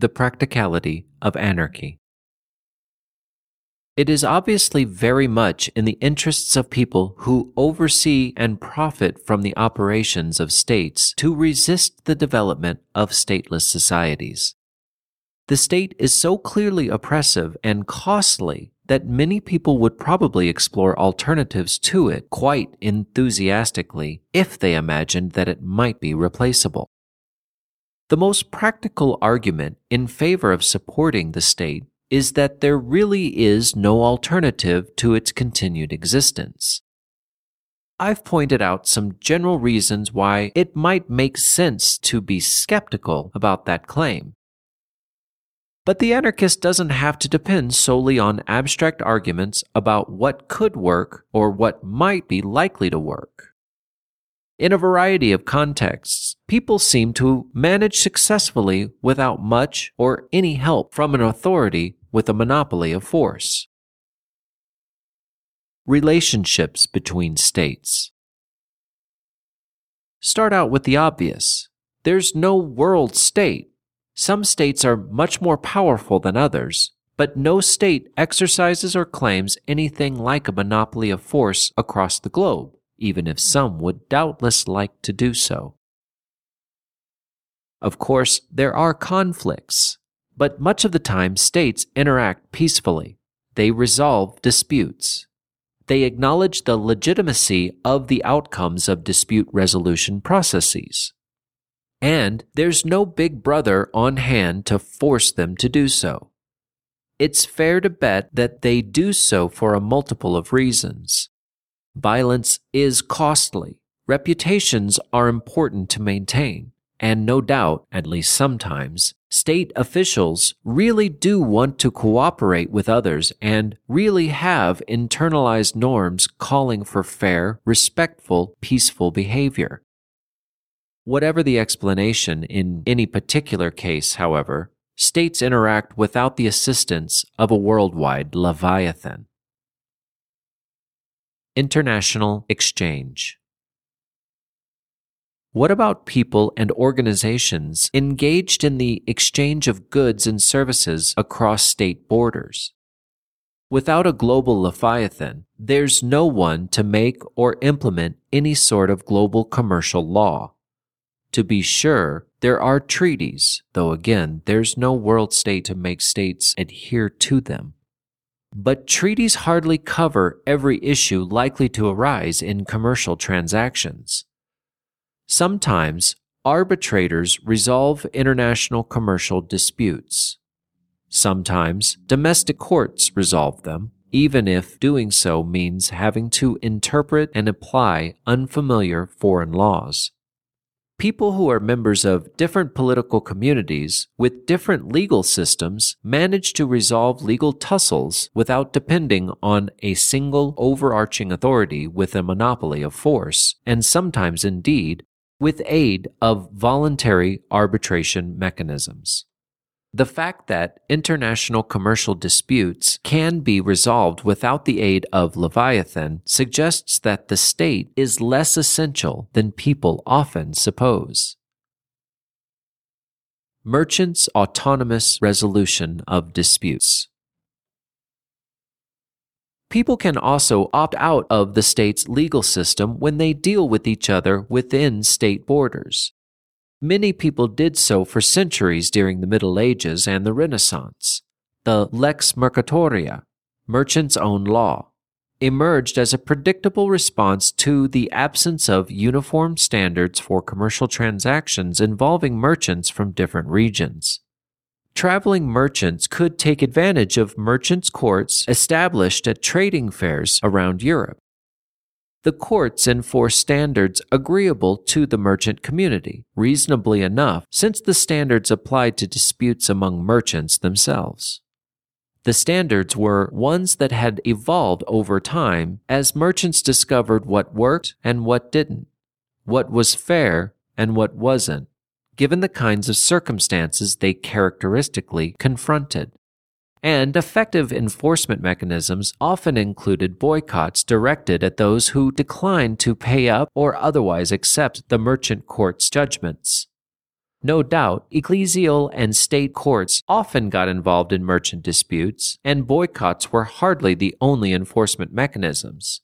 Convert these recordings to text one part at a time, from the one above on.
The Practicality of Anarchy. It is obviously very much in the interests of people who oversee and profit from the operations of states to resist the development of stateless societies. The state is so clearly oppressive and costly that many people would probably explore alternatives to it quite enthusiastically if they imagined that it might be replaceable. The most practical argument in favor of supporting the state is that there really is no alternative to its continued existence. I've pointed out some general reasons why it might make sense to be skeptical about that claim. But the anarchist doesn't have to depend solely on abstract arguments about what could work or what might be likely to work. In a variety of contexts, people seem to manage successfully without much or any help from an authority with a monopoly of force. Relationships between states. Start out with the obvious. There's no world state. Some states are much more powerful than others, but no state exercises or claims anything like a monopoly of force across the globe, even if some would doubtless like to do so. Of course, there are conflicts, but much of the time states interact peacefully. They resolve disputes. They acknowledge the legitimacy of the outcomes of dispute resolution processes. And there's no big brother on hand to force them to do so. It's fair to bet that they do so for a multiple of reasons. Violence is costly. Reputations are important to maintain. And no doubt, at least sometimes, state officials really do want to cooperate with others and really have internalized norms calling for fair, respectful, peaceful behavior. Whatever the explanation in any particular case, however, states interact without the assistance of a worldwide Leviathan. International Exchange what about people and organizations engaged in the exchange of goods and services across state borders? Without a global Leviathan, there's no one to make or implement any sort of global commercial law. To be sure, there are treaties, though again, there's no world state to make states adhere to them. But treaties hardly cover every issue likely to arise in commercial transactions. Sometimes arbitrators resolve international commercial disputes. Sometimes domestic courts resolve them, even if doing so means having to interpret and apply unfamiliar foreign laws. People who are members of different political communities with different legal systems manage to resolve legal tussles without depending on a single overarching authority with a monopoly of force, and sometimes indeed with aid of voluntary arbitration mechanisms. The fact that international commercial disputes can be resolved without the aid of Leviathan suggests that the state is less essential than people often suppose. Merchants' autonomous resolution of disputes. People can also opt out of the state's legal system when they deal with each other within state borders. Many people did so for centuries during the Middle Ages and the Renaissance. The lex mercatoria, merchant's own law, emerged as a predictable response to the absence of uniform standards for commercial transactions involving merchants from different regions traveling merchants could take advantage of merchants' courts established at trading fairs around Europe. The courts enforce standards agreeable to the merchant community, reasonably enough, since the standards applied to disputes among merchants themselves. The standards were ones that had evolved over time as merchants discovered what worked and what didn't, what was fair and what wasn't, given the kinds of circumstances they characteristically confronted. And effective enforcement mechanisms often included boycotts directed at those who declined to pay up or otherwise accept the merchant court's judgments. No doubt, ecclesial and state courts often got involved in merchant disputes, and boycotts were hardly the only enforcement mechanisms.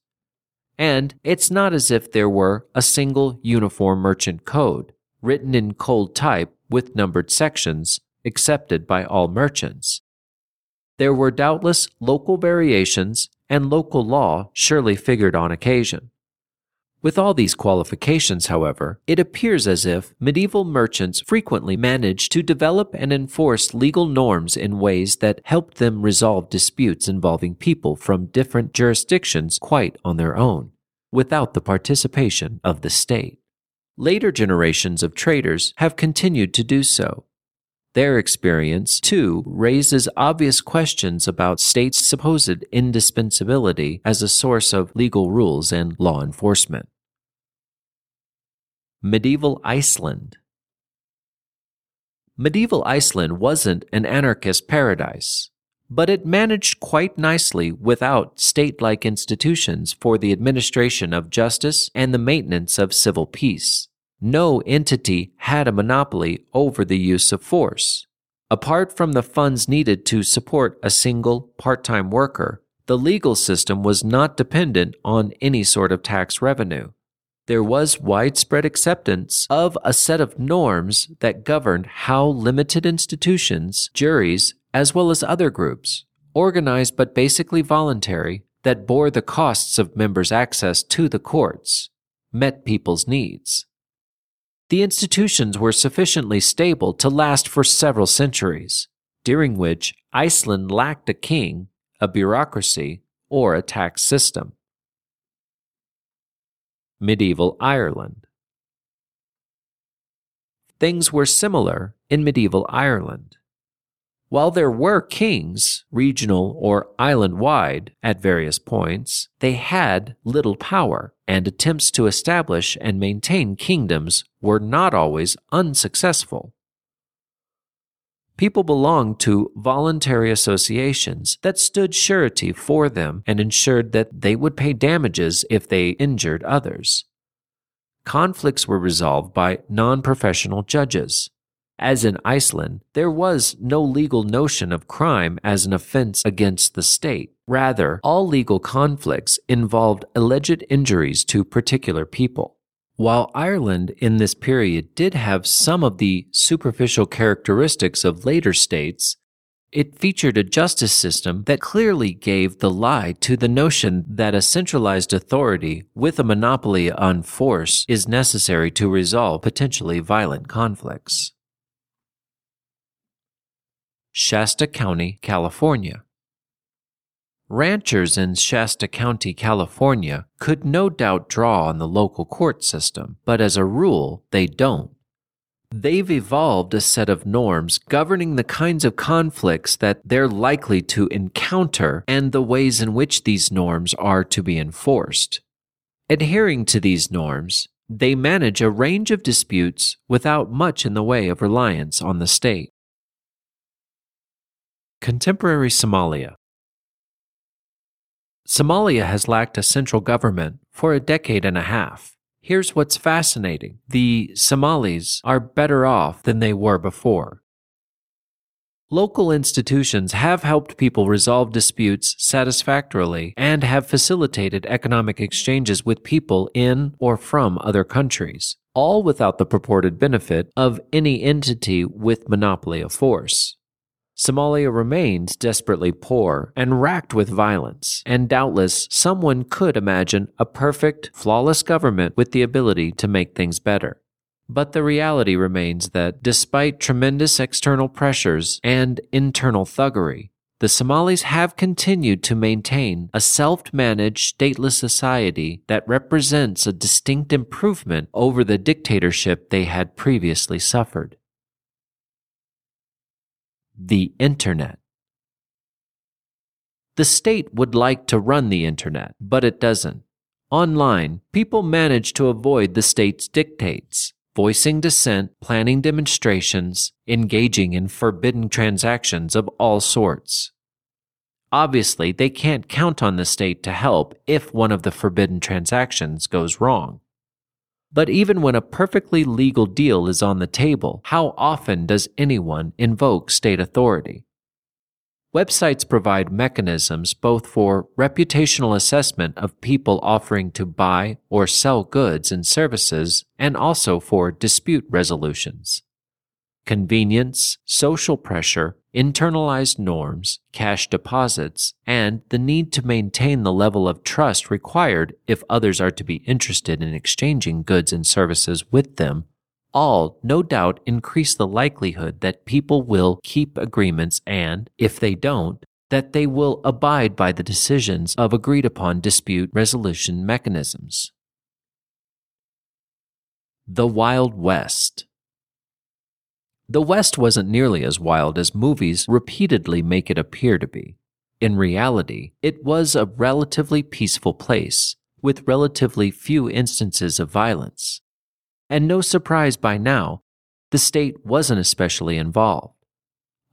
And it's not as if there were a single uniform merchant code, written in cold type with numbered sections, accepted by all merchants. There were doubtless local variations, and local law surely figured on occasion. With all these qualifications, however, it appears as if medieval merchants frequently managed to develop and enforce legal norms in ways that helped them resolve disputes involving people from different jurisdictions quite on their own, without the participation of the state. Later generations of traders have continued to do so, their experience, too, raises obvious questions about states' supposed indispensability as a source of legal rules and law enforcement. Medieval Iceland Medieval Iceland wasn't an anarchist paradise, but it managed quite nicely without state like institutions for the administration of justice and the maintenance of civil peace. No entity had a monopoly over the use of force. Apart from the funds needed to support a single part time worker, the legal system was not dependent on any sort of tax revenue there was widespread acceptance of a set of norms that governed how limited institutions, juries, as well as other groups, organized but basically voluntary, that bore the costs of members' access to the courts, met people's needs. The institutions were sufficiently stable to last for several centuries, during which Iceland lacked a king, a bureaucracy, or a tax system medieval Ireland. Things were similar in medieval Ireland. While there were kings, regional or island wide, at various points, they had little power, and attempts to establish and maintain kingdoms were not always unsuccessful. People belonged to voluntary associations that stood surety for them and ensured that they would pay damages if they injured others. Conflicts were resolved by non professional judges. As in Iceland, there was no legal notion of crime as an offense against the state. Rather, all legal conflicts involved alleged injuries to particular people. While Ireland in this period did have some of the superficial characteristics of later states, it featured a justice system that clearly gave the lie to the notion that a centralized authority with a monopoly on force is necessary to resolve potentially violent conflicts. Shasta County, California. Ranchers in Shasta County, California could no doubt draw on the local court system, but as a rule, they don't. They've evolved a set of norms governing the kinds of conflicts that they're likely to encounter and the ways in which these norms are to be enforced. Adhering to these norms, they manage a range of disputes without much in the way of reliance on the state. Contemporary Somalia Somalia has lacked a central government for a decade and a half. Here's what's fascinating the Somalis are better off than they were before. Local institutions have helped people resolve disputes satisfactorily and have facilitated economic exchanges with people in or from other countries, all without the purported benefit of any entity with monopoly of force. Somalia remains desperately poor and racked with violence, and doubtless someone could imagine a perfect, flawless government with the ability to make things better. But the reality remains that despite tremendous external pressures and internal thuggery, the Somalis have continued to maintain a self managed stateless society that represents a distinct improvement over the dictatorship they had previously suffered the Internet. The state would like to run the Internet, but it doesn't. Online, people manage to avoid the state's dictates, voicing dissent, planning demonstrations, engaging in forbidden transactions of all sorts. Obviously, they can't count on the state to help if one of the forbidden transactions goes wrong. But even when a perfectly legal deal is on the table, how often does anyone invoke state authority? Websites provide mechanisms both for reputational assessment of people offering to buy or sell goods and services and also for dispute resolutions. Convenience, social pressure, internalized norms, cash deposits, and the need to maintain the level of trust required if others are to be interested in exchanging goods and services with them all no doubt increase the likelihood that people will keep agreements and, if they don't, that they will abide by the decisions of agreed upon dispute resolution mechanisms. The Wild West the West wasn't nearly as wild as movies repeatedly make it appear to be. In reality, it was a relatively peaceful place, with relatively few instances of violence. And no surprise by now, the state wasn't especially involved.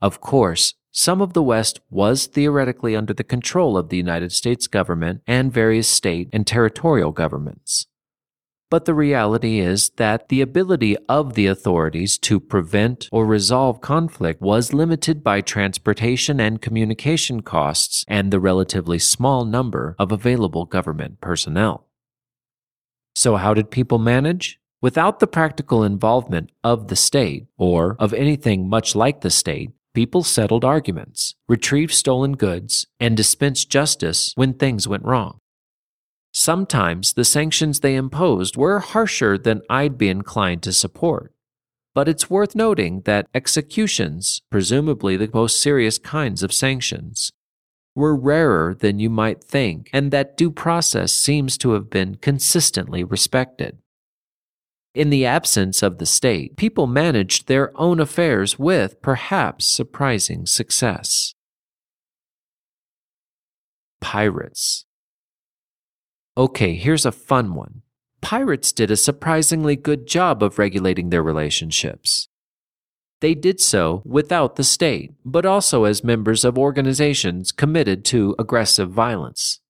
Of course, some of the West was theoretically under the control of the United States government and various state and territorial governments. But the reality is that the ability of the authorities to prevent or resolve conflict was limited by transportation and communication costs and the relatively small number of available government personnel. So, how did people manage? Without the practical involvement of the state, or of anything much like the state, people settled arguments, retrieved stolen goods, and dispensed justice when things went wrong. Sometimes the sanctions they imposed were harsher than I'd be inclined to support. But it's worth noting that executions, presumably the most serious kinds of sanctions, were rarer than you might think, and that due process seems to have been consistently respected. In the absence of the state, people managed their own affairs with perhaps surprising success. Pirates. Okay, here's a fun one. Pirates did a surprisingly good job of regulating their relationships. They did so without the state, but also as members of organizations committed to aggressive violence.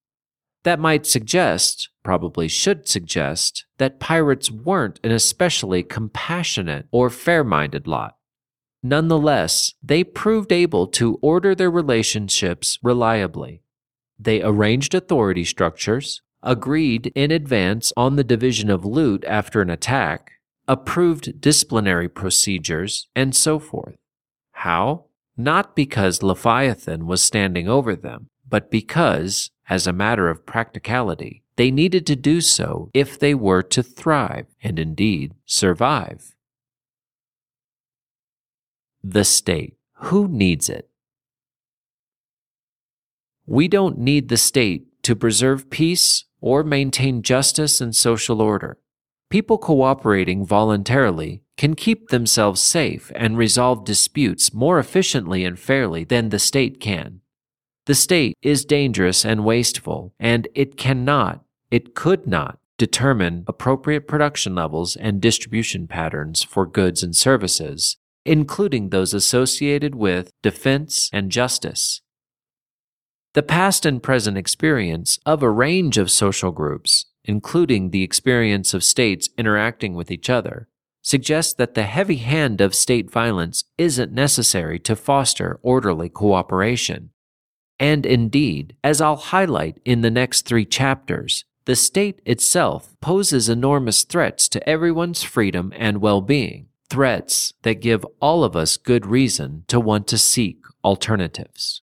That might suggest, probably should suggest, that pirates weren't an especially compassionate or fair minded lot. Nonetheless, they proved able to order their relationships reliably. They arranged authority structures, agreed in advance on the division of loot after an attack, approved disciplinary procedures, and so forth. How? Not because Leviathan was standing over them, but because, as a matter of practicality, they needed to do so if they were to thrive and indeed survive. The state. Who needs it? We don't need the state to preserve peace or maintain justice and social order. People cooperating voluntarily can keep themselves safe and resolve disputes more efficiently and fairly than the state can. The state is dangerous and wasteful, and it cannot, it could not, determine appropriate production levels and distribution patterns for goods and services, including those associated with defense and justice. The past and present experience of a range of social groups, including the experience of states interacting with each other, suggests that the heavy hand of state violence isn't necessary to foster orderly cooperation. And indeed, as I'll highlight in the next three chapters, the state itself poses enormous threats to everyone's freedom and well being, threats that give all of us good reason to want to seek alternatives.